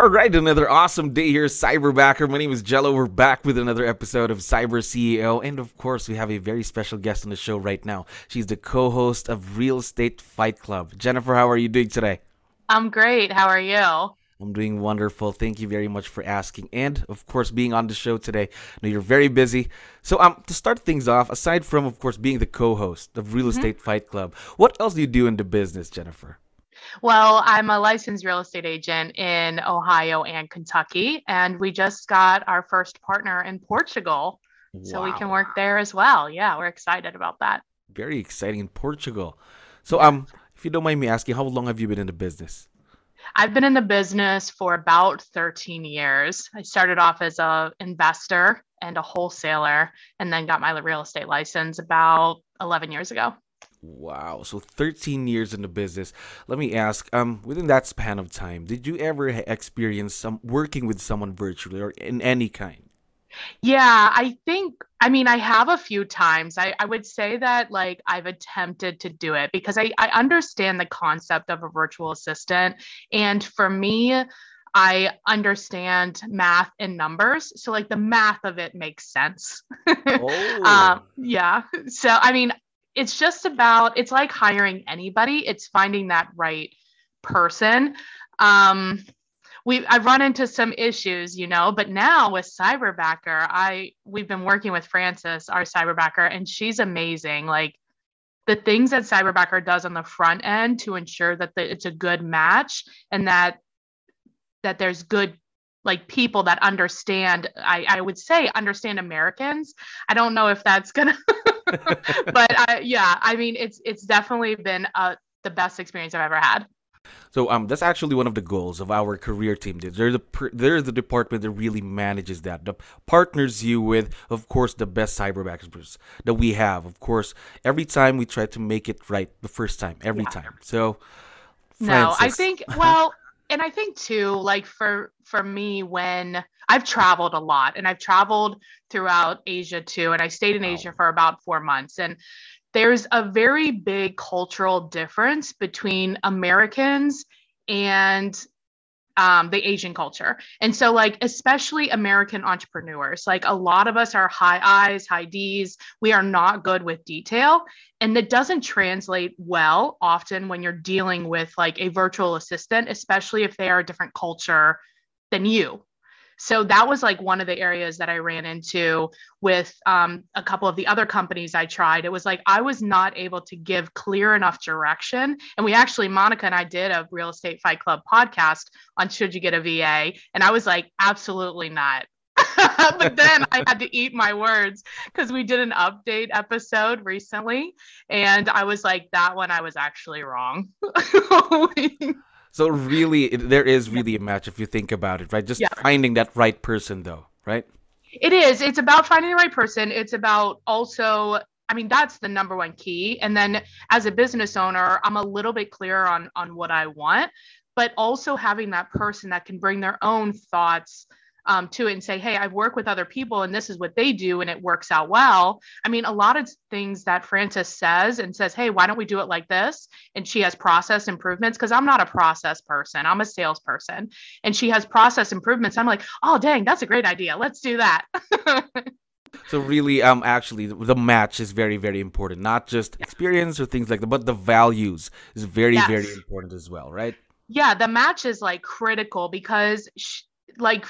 All right, another awesome day here, Cyberbacker. My name is Jello. We're back with another episode of Cyber CEO. And of course, we have a very special guest on the show right now. She's the co host of Real Estate Fight Club. Jennifer, how are you doing today? I'm great. How are you? I'm doing wonderful. Thank you very much for asking. And of course, being on the show today. I know you're very busy. So, um, to start things off, aside from, of course, being the co host of Real mm-hmm. Estate. Fight Club, what else do you do in the business, Jennifer? Well, I'm a licensed real estate agent in Ohio and Kentucky, and we just got our first partner in Portugal. Wow. So we can work there as well. Yeah, we're excited about that. Very exciting in Portugal. So, um, if you don't mind me asking, how long have you been in the business? I've been in the business for about 13 years. I started off as a investor and a wholesaler and then got my real estate license about 11 years ago. Wow. So 13 years in the business. Let me ask, um, within that span of time, did you ever experience some working with someone virtually or in any kind? Yeah, I think, I mean, I have a few times. I, I would say that like I've attempted to do it because I, I understand the concept of a virtual assistant. And for me, I understand math and numbers. So, like, the math of it makes sense. oh. um, yeah. So, I mean, it's just about it's like hiring anybody it's finding that right person. Um we i've run into some issues you know but now with cyberbacker i we've been working with frances our cyberbacker and she's amazing. Like the things that cyberbacker does on the front end to ensure that the, it's a good match and that that there's good like people that understand i i would say understand americans. I don't know if that's gonna but I, yeah i mean it's it's definitely been uh, the best experience i've ever had so um, that's actually one of the goals of our career team. They're the they're the department that really manages that. The partners you with, of course, the best cyberbackers that we have. Of course, every time we try to make it right the first time, every yeah. time. So, Frances. no, I think well, and I think too, like for for me, when I've traveled a lot and I've traveled throughout Asia too, and I stayed in wow. Asia for about four months, and there's a very big cultural difference between Americans and um, the Asian culture. And so, like, especially American entrepreneurs, like a lot of us are high I's, high D's. We are not good with detail. And it doesn't translate well often when you're dealing with like a virtual assistant, especially if they are a different culture than you. So that was like one of the areas that I ran into with um, a couple of the other companies I tried. It was like I was not able to give clear enough direction. And we actually, Monica and I did a Real Estate Fight Club podcast on Should You Get a VA? And I was like, absolutely not. but then I had to eat my words because we did an update episode recently. And I was like, that one I was actually wrong. So really, there is really a match if you think about it, right? Just yeah. finding that right person, though, right? It is. It's about finding the right person. It's about also. I mean, that's the number one key. And then as a business owner, I'm a little bit clearer on on what I want, but also having that person that can bring their own thoughts um, to it and say, hey, I've worked with other people and this is what they do and it works out well. I mean, a lot of things that Frances says and says, hey, why don't we do it like this? And she has process improvements because I'm not a process person, I'm a salesperson. And she has process improvements. I'm like, oh, dang, that's a great idea. Let's do that. so really um actually the match is very very important not just experience or things like that but the values is very yes. very important as well right yeah the match is like critical because she, like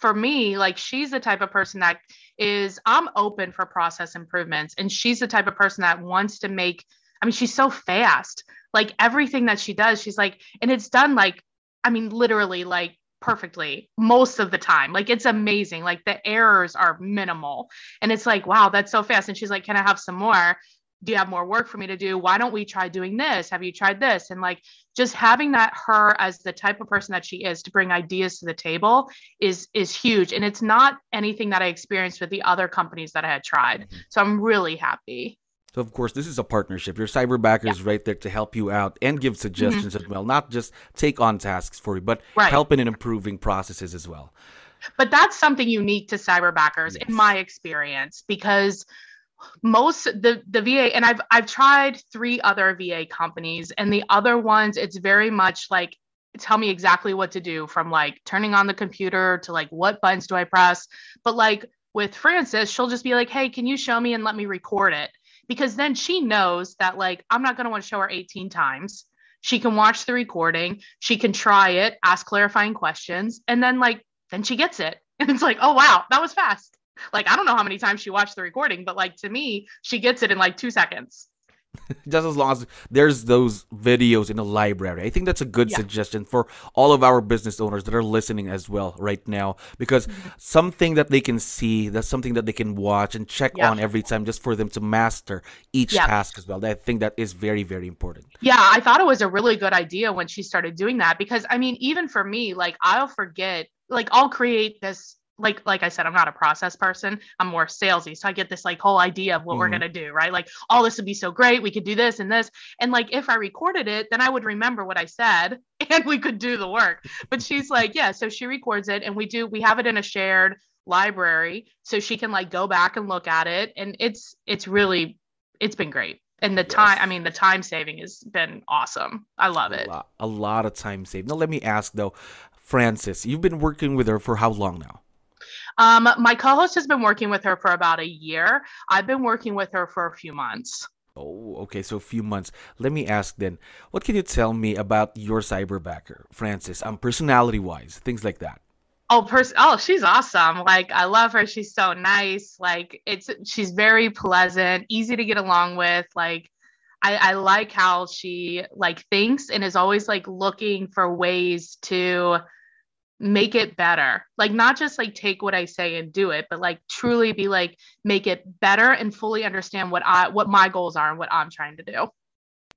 for me, like she's the type of person that is, I'm open for process improvements. And she's the type of person that wants to make, I mean, she's so fast. Like everything that she does, she's like, and it's done like, I mean, literally like perfectly most of the time. Like it's amazing. Like the errors are minimal. And it's like, wow, that's so fast. And she's like, can I have some more? Do you have more work for me to do? Why don't we try doing this? Have you tried this? And like just having that her as the type of person that she is to bring ideas to the table is is huge. And it's not anything that I experienced with the other companies that I had tried. Mm-hmm. So I'm really happy. So of course, this is a partnership. Your cyberbacker yeah. is right there to help you out and give suggestions mm-hmm. as well, not just take on tasks for you, but right. helping in improving processes as well. But that's something unique to cyberbackers yes. in my experience because most the the VA and I've I've tried three other VA companies and the other ones it's very much like tell me exactly what to do from like turning on the computer to like what buttons do I press? But like with Frances she'll just be like hey can you show me and let me record it? Because then she knows that like I'm not going to want to show her 18 times. She can watch the recording she can try it ask clarifying questions and then like then she gets it. And it's like oh wow that was fast like I don't know how many times she watched the recording, but like to me, she gets it in like two seconds. Just as long as there's those videos in the library. I think that's a good yeah. suggestion for all of our business owners that are listening as well right now because mm-hmm. something that they can see, that's something that they can watch and check yeah. on every time just for them to master each yeah. task as well. I think that is very, very important. Yeah, I thought it was a really good idea when she started doing that because I mean, even for me, like I'll forget, like I'll create this like like I said, I'm not a process person. I'm more salesy. So I get this like whole idea of what mm-hmm. we're gonna do, right? Like, all oh, this would be so great. We could do this and this. And like if I recorded it, then I would remember what I said and we could do the work. But she's like, yeah, so she records it and we do we have it in a shared library so she can like go back and look at it. And it's it's really it's been great. And the yes. time, I mean, the time saving has been awesome. I love it. A lot, a lot of time saved. Now, let me ask though, Frances, you've been working with her for how long now? Um, my co-host has been working with her for about a year. I've been working with her for a few months. Oh, okay. So a few months. Let me ask then, what can you tell me about your cyberbacker, Frances? Um, personality-wise, things like that. Oh, pers- oh, she's awesome. Like I love her. She's so nice. Like it's she's very pleasant, easy to get along with. Like I, I like how she like thinks and is always like looking for ways to make it better like not just like take what i say and do it but like truly be like make it better and fully understand what i what my goals are and what i'm trying to do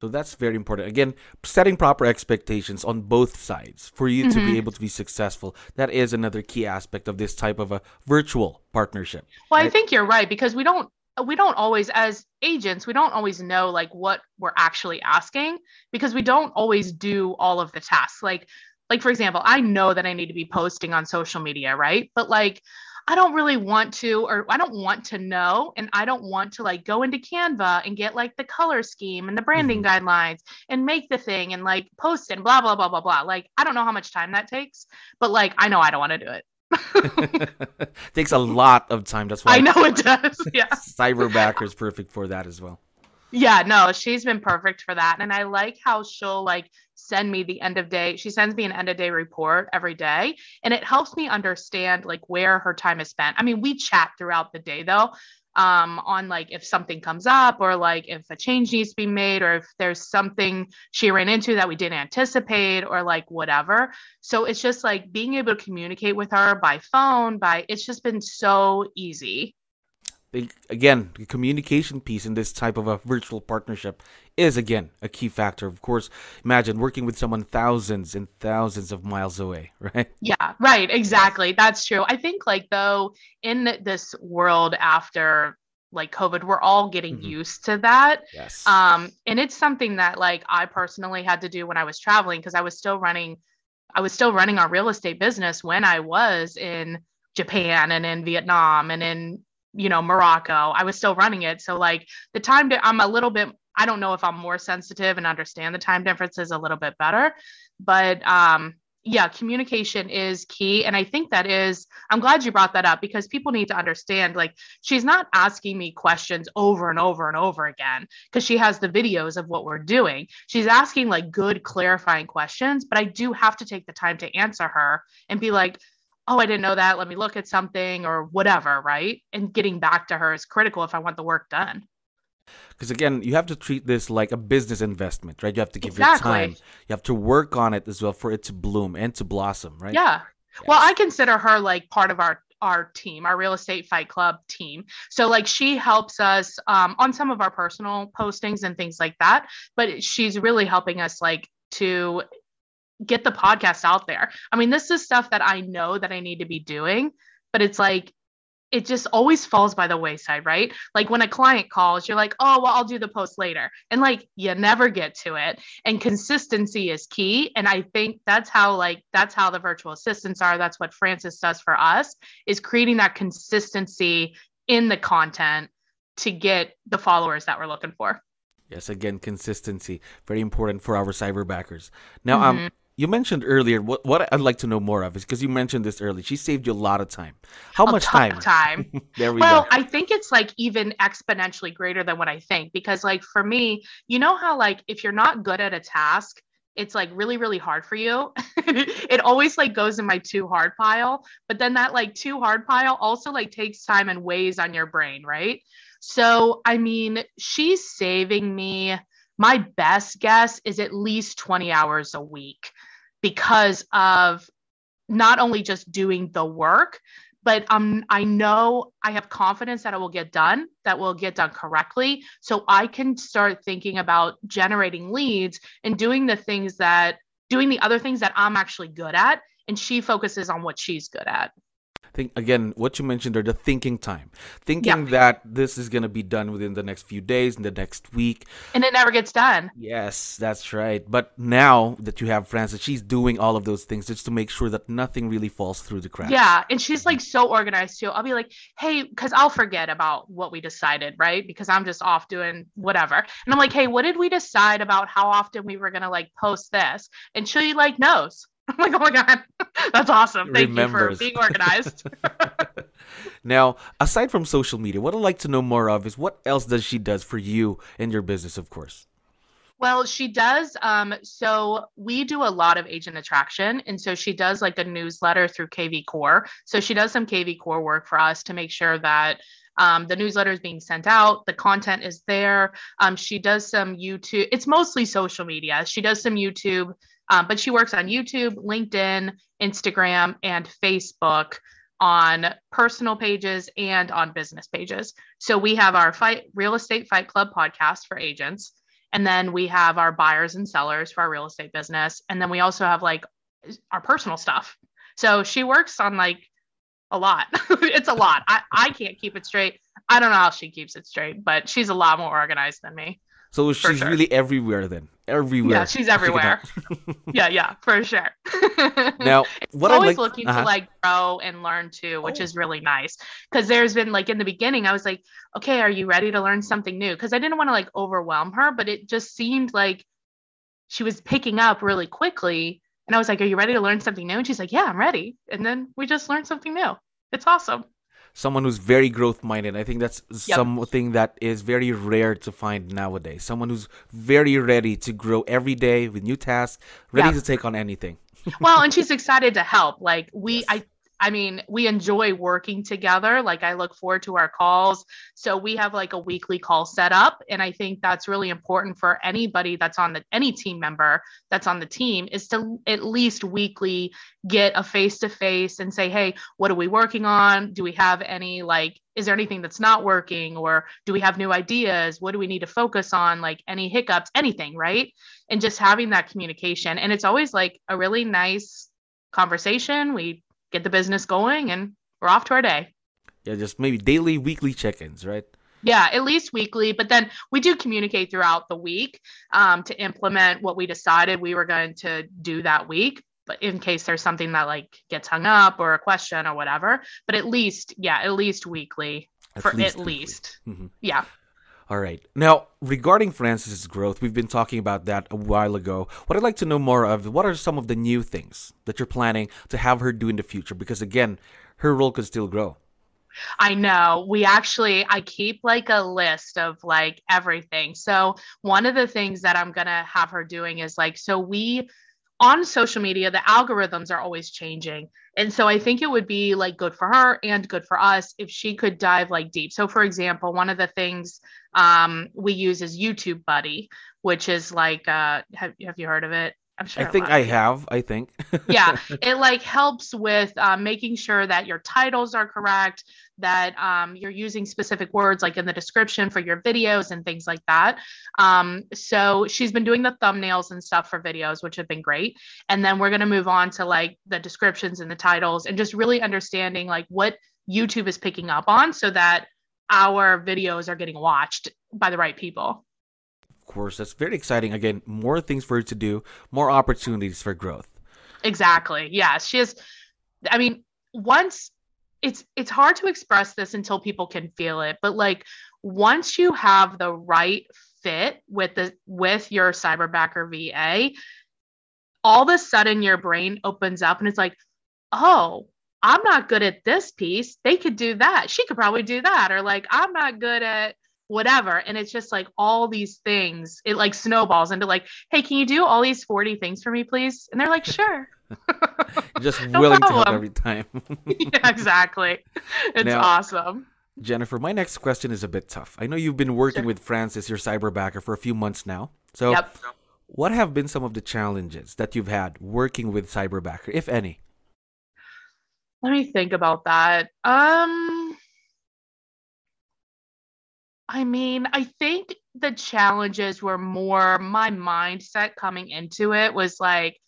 so that's very important again setting proper expectations on both sides for you mm-hmm. to be mm-hmm. able to be successful that is another key aspect of this type of a virtual partnership well right? i think you're right because we don't we don't always as agents we don't always know like what we're actually asking because we don't always do all of the tasks like like for example i know that i need to be posting on social media right? But like i don't really want to or i don't want to know and i don't want to like go into canva and get like the color scheme and the branding mm-hmm. guidelines and make the thing and like post and blah blah blah blah blah. Like i don't know how much time that takes but like i know i don't want to do it. Takes a lot of time that's why i know it does yeah. Cyberbacker is perfect for that as well yeah, no, she's been perfect for that. And I like how she'll like send me the end of day. She sends me an end of day report every day. And it helps me understand like where her time is spent. I mean, we chat throughout the day though um, on like if something comes up or like if a change needs to be made or if there's something she ran into that we didn't anticipate or like whatever. So it's just like being able to communicate with her by phone, by it's just been so easy again, the communication piece in this type of a virtual partnership is again a key factor. Of course, imagine working with someone thousands and thousands of miles away, right? Yeah, right, exactly. That's true. I think like though in this world after like COVID, we're all getting mm-hmm. used to that. Yes. Um, and it's something that like I personally had to do when I was traveling because I was still running I was still running our real estate business when I was in Japan and in Vietnam and in you know morocco i was still running it. So like the time i'm a little bit i don't know if i'm more sensitive and understand the time differences a little bit better but um yeah communication is key. And i think that is i'm glad you brought that up because people need to understand like she's not asking me questions over and over and over again because she has the videos of what we're doing. She's asking like good clarifying questions but i do have to take the time to answer her and be like oh, I didn't know that. Let me look at something or whatever, right? And getting back to her is critical if I want the work done. Because again, you have to treat this like a business investment, right? You have to give exactly. your time. You have to work on it as well for it to bloom and to blossom, right? Yeah. Yes. Well, I consider her like part of our our team, our real estate fight club team. So like she helps us um, on some of our personal postings and things like that, but she's really helping us like to get the podcast out there. I mean, this is stuff that I know that I need to be doing, but it's like it just always falls by the wayside, right? Like when a client calls, you're like, oh, well, I'll do the post later. And like you never get to it. And consistency is key. And I think that's how, like, that's how the virtual assistants are. That's what Frances does for us is creating that consistency in the content to get the followers that we're looking for. Yes, again, consistency very important for our cyberbackers. Now, um, mm-hmm. um, you mentioned earlier what what I'd like to know more of is because you mentioned this early. She saved you a lot of time. How a much time? Time. there we well, go. Well, I think it's like even exponentially greater than what I think because like for me, you know how like if you're not good at a task, it's like really really hard for you. it always like goes in my too hard pile, but then that like too hard pile also like takes time and weighs on your brain, right? So, I mean, she's saving me my best guess is at least 20 hours a week because of not only just doing the work but um, I know I have confidence that it will get done, that will get done correctly. So I can start thinking about generating leads and doing the things that, doing the other things that I'm actually good at. And she focuses on what she's good at think again what you mentioned are the thinking time. Thinking yeah. that this is going to be done within the next few days in the next week. And it never gets done. Yes that's right. But now that you have frances she's doing all of those things just to make sure that nothing really falls through the cracks. Yeah and she's like so organized too. I'll be like hey because i'll forget about what we decided right? Because i'm just off doing whatever. And i'm like hey what did we decide about how often we were going to like post this? And she like knows I'm like, oh my god, that's awesome. Thank Remembers. you for being organized. now, aside from social media, what I'd like to know more of is what else does she does for you and your business, of course. Well, she does. Um, so we do a lot of agent attraction, and so she does like a newsletter through kvCORE. So she does some kvCORE work for us to make sure that um, the newsletter is being sent out, the content is there. Um, she does some YouTube. It's mostly social media. She does some YouTube um, but she works on YouTube, LinkedIn, Instagram, and Facebook on personal pages and on business pages. So we have our fight real estate fight club podcast for agents. And then we have our buyers and sellers for our real estate business. And then we also have like our personal stuff. So she works on like a lot. it's a lot. I, I can't keep it straight. I don't know how she keeps it straight, but she's a lot more organized than me. So she's sure. really everywhere then. Everywhere. Yeah, she's everywhere. yeah, yeah, for sure. now, what I'm always like, looking uh-huh. to like grow and learn too, which oh. is really nice. Because there's been like in the beginning, I was like, okay, are you ready to learn something new? Because I didn't want to like overwhelm her, but it just seemed like she was picking up really quickly. And I was like, are you ready to learn something new? And she's like, yeah, I'm ready. And then we just learned something new. It's awesome someone who's very growth minded. I think that's yep. something that is very rare to find nowadays. Someone who's very ready to grow every day with new tasks, ready yep. to take on anything. well, and she's excited to help. Like we, yes. I I mean, we enjoy working together. Like I look forward to our calls. So we have like a weekly call set up. And I think that's really important for anybody that's on the any team member that's on the team is to at least weekly get a face to face and say, hey, what are we working on? Do we have any like is there anything that's not working or do we have new ideas what do we need to focus on like any hiccups anything right and just having that communication and it's always like a really nice conversation we get the business going, and we're off to our day. Yeah, just maybe daily, weekly check ins, right? Yeah, at least weekly. But then we do communicate throughout the week um, to implement what we decided we were going to do that week. But in case there's something that like gets hung up or a question or whatever. But at least, yeah, at least weekly. At for least at weekly. least. Mm-hmm. Yeah. All right. Now, regarding Frances's growth, we've been talking about that a while ago. What I'd like to know more of, what are some of the new things that you're planning to have her do in the future? Because again, her role could still grow. I know. We actually I keep like a list of like everything. So, one of the things that I'm going to have her doing is like so we on social media, the algorithms are always changing. And so I think it would be like good for her and good for us if she could dive like deep. So, for example, one of the things um, we use is YouTube Buddy, which is like, uh, have, have you heard of it? I'm sure. I think I have. I think. yeah, it like helps with um, making sure that your titles are correct, that um, you're using specific words like in the description for your videos and things like that. Um, so she's been doing the thumbnails and stuff for videos, which have been great. And then we're gonna move on to like the descriptions and the titles, and just really understanding like what YouTube is picking up on, so that our videos are getting watched by the right people course, that's very exciting. Again, more things for her to do, more opportunities for growth. Exactly. Yeah, she has. I mean, once it's it's hard to express this until people can feel it, but like once you have the right fit with the with your cyberbacker VA, all of a sudden your brain opens up and it's like, oh, I'm not good at this piece. They could do that. She could probably do that. Or like, I'm not good at whatever. And it's just like all these things. It like snowballs into like hey can you do all these 40 things for me please? And they're like sure. Just no willing problem. to help every time. Yeah, exactly. It's now, awesome. Jennifer my next question is a bit tough. I know you've been working sure. with frances your cyberbacker for a few months now. So yep. what have been some of the challenges that you've had working with cyberbacker if any? Let me think about that. Um I mean, I think the challenges were more my mindset coming into it was like,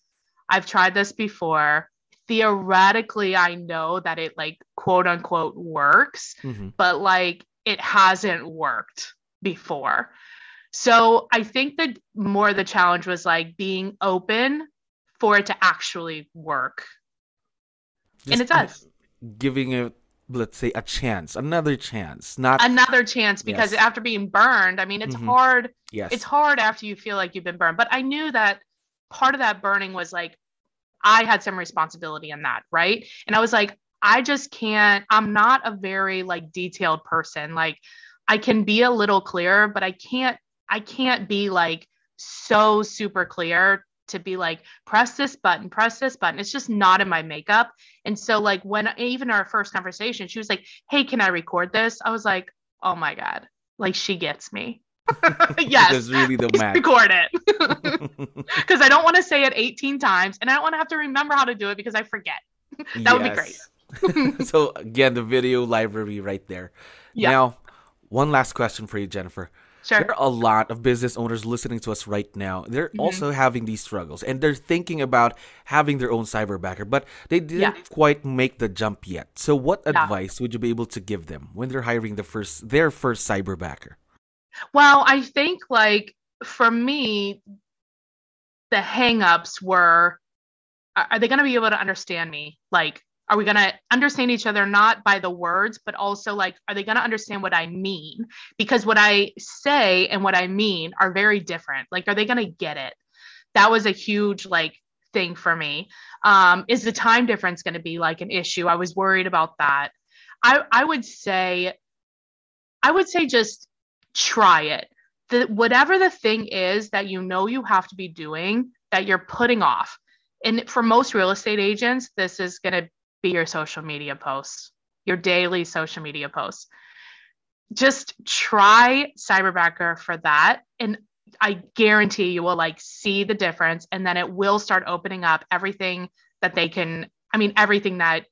I've tried this before. Theoretically, I know that it like quote unquote works, mm-hmm. but like it hasn't worked before. So I think that more the challenge was like being open for it to actually work. Just and it does. Giving it let's say a chance another chance not another chance because yes. after being burned i mean it's mm-hmm. hard yes it's hard after you feel like you've been burned but i knew that part of that burning was like i had some responsibility in that right and i was like i just can't i'm not a very like detailed person like i can be a little clearer but i can't i can't be like so super clear to be like press this button press this button. It's just not in my makeup. And so like when even our first conversation she was like hey can i record this? I was like oh my god. Like she gets me. Yes. That's really the match. record it. Because i don't want to say it 18 times and i don't want to have to remember how to do it because i forget. That yes. would be great. So again the video library right there. Yeah. now one last question for you jennifer Sure. There are a lot of business owners listening to us right now. They're mm-hmm. also having these struggles and they're thinking about having their own cyberbacker, but they didn't yeah. quite make the jump yet. So what yeah. advice would you be able to give them when they're hiring the first their first cyberbacker? Well, I think like for me, the hangups were are they going to be able to understand me? Like are we going to understand each other not by the words but also like are they going to understand what i mean? Because what i say and what i mean are very different. Like are they going to get it? That was a huge like thing for me. Um is the time difference going to be like an issue? I was worried about that. I i would say i would say just try it. The whatever the thing is that you know you have to be doing that you're putting off. And for most real estate agents this is going to be your social media posts, your daily social media posts. Just try Cyberbacker for that. And I guarantee you will like see the difference. And then it will start opening up everything that they can. I mean, everything that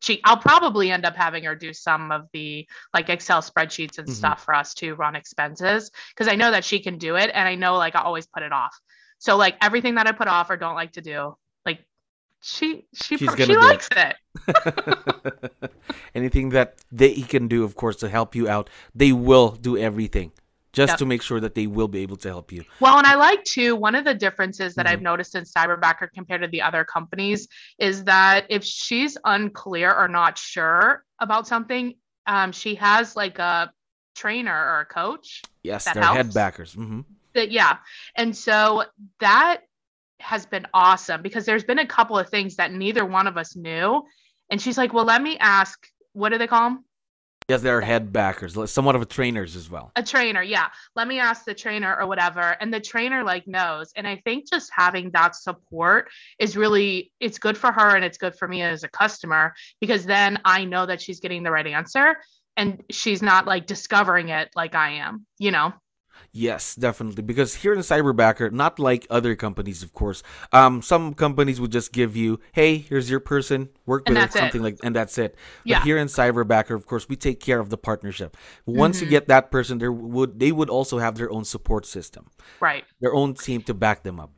she, I'll probably end up having her do some of the like Excel spreadsheets and mm-hmm. stuff for us to run expenses because I know that she can do it. And I know like I always put it off. So like everything that I put off or don't like to do, she she She's she likes it. it. Anything that they can do, of course, to help you out, they will do everything just yep. to make sure that they will be able to help you. Well, and I like too, one of the differences that mm-hmm. I've noticed in Cyberbacker compared to the other companies is that if she's unclear or not sure about something, um, she has like a trainer or a coach. Yes, they're helps. head backers. Mm-hmm. That, yeah. And so that has been awesome because there's been a couple of things that neither one of us knew. And she's like, well, let me ask, what do they call them? Yes, they're head backers, somewhat of a trainers as well. A trainer, yeah. Let me ask the trainer or whatever. And the trainer like knows. And I think just having that support is really it's good for her and it's good for me as a customer because then I know that she's getting the right answer and she's not like discovering it like I am, you know. Yes, definitely. Because here in Cyberbacker, not like other companies, of course, um, some companies would just give you, "Hey, here's your person, work and with it, something it. like, and that's it." But here in Cyberbacker, of course, we take care of the partnership. Once mm-hmm. you get that person, there would they would also have their own support system, right? Their own team to back them up,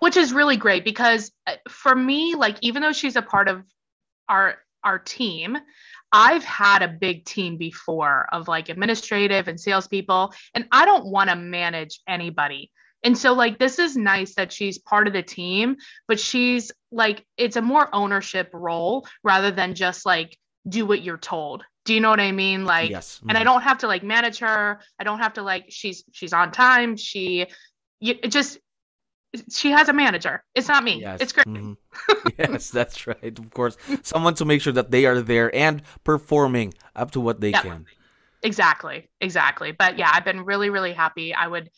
which is really great because uh, for me, like even though she's a part of our our team, I've had a big team before of like administrative and salespeople, and I don't want to manage anybody. And so, like, this is nice that she's part of the team, but she's like, it's a more ownership role rather than just like do what you're told. Do you know what I mean? Like, yes. And I mm-hmm. don't have to like manage her. I don't have to like, she's, she's on time. She, you, it just, she has a manager. It's not me. Yes. It's great. Mm-hmm. yes, that's right. Of course, someone to make sure that they are there and performing up to what they can. Exactly. Exactly. But yeah, I've been really, really happy. I would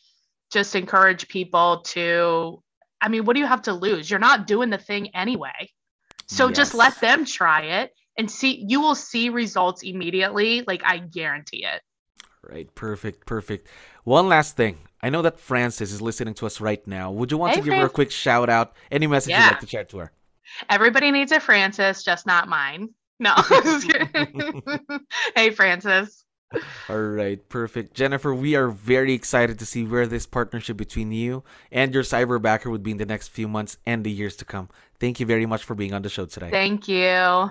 just encourage people to, I mean, what do you have to lose? You're not doing the thing anyway. So yes. just let them try it and see, you will see results immediately. Like, I guarantee it. Right. Perfect. Perfect. One last thing. I know that Frances is listening to us right now. Would you want hey, to give her a quick shout out? Any message yeah. you'd like to share to her? Everybody needs a Frances, just not mine. No. hey, Frances. All right, perfect. Jennifer, we are very excited to see where this partnership between you and your cyberbacker would be in the next few months and the years to come. Thank you very much for being on the show today. Thank you.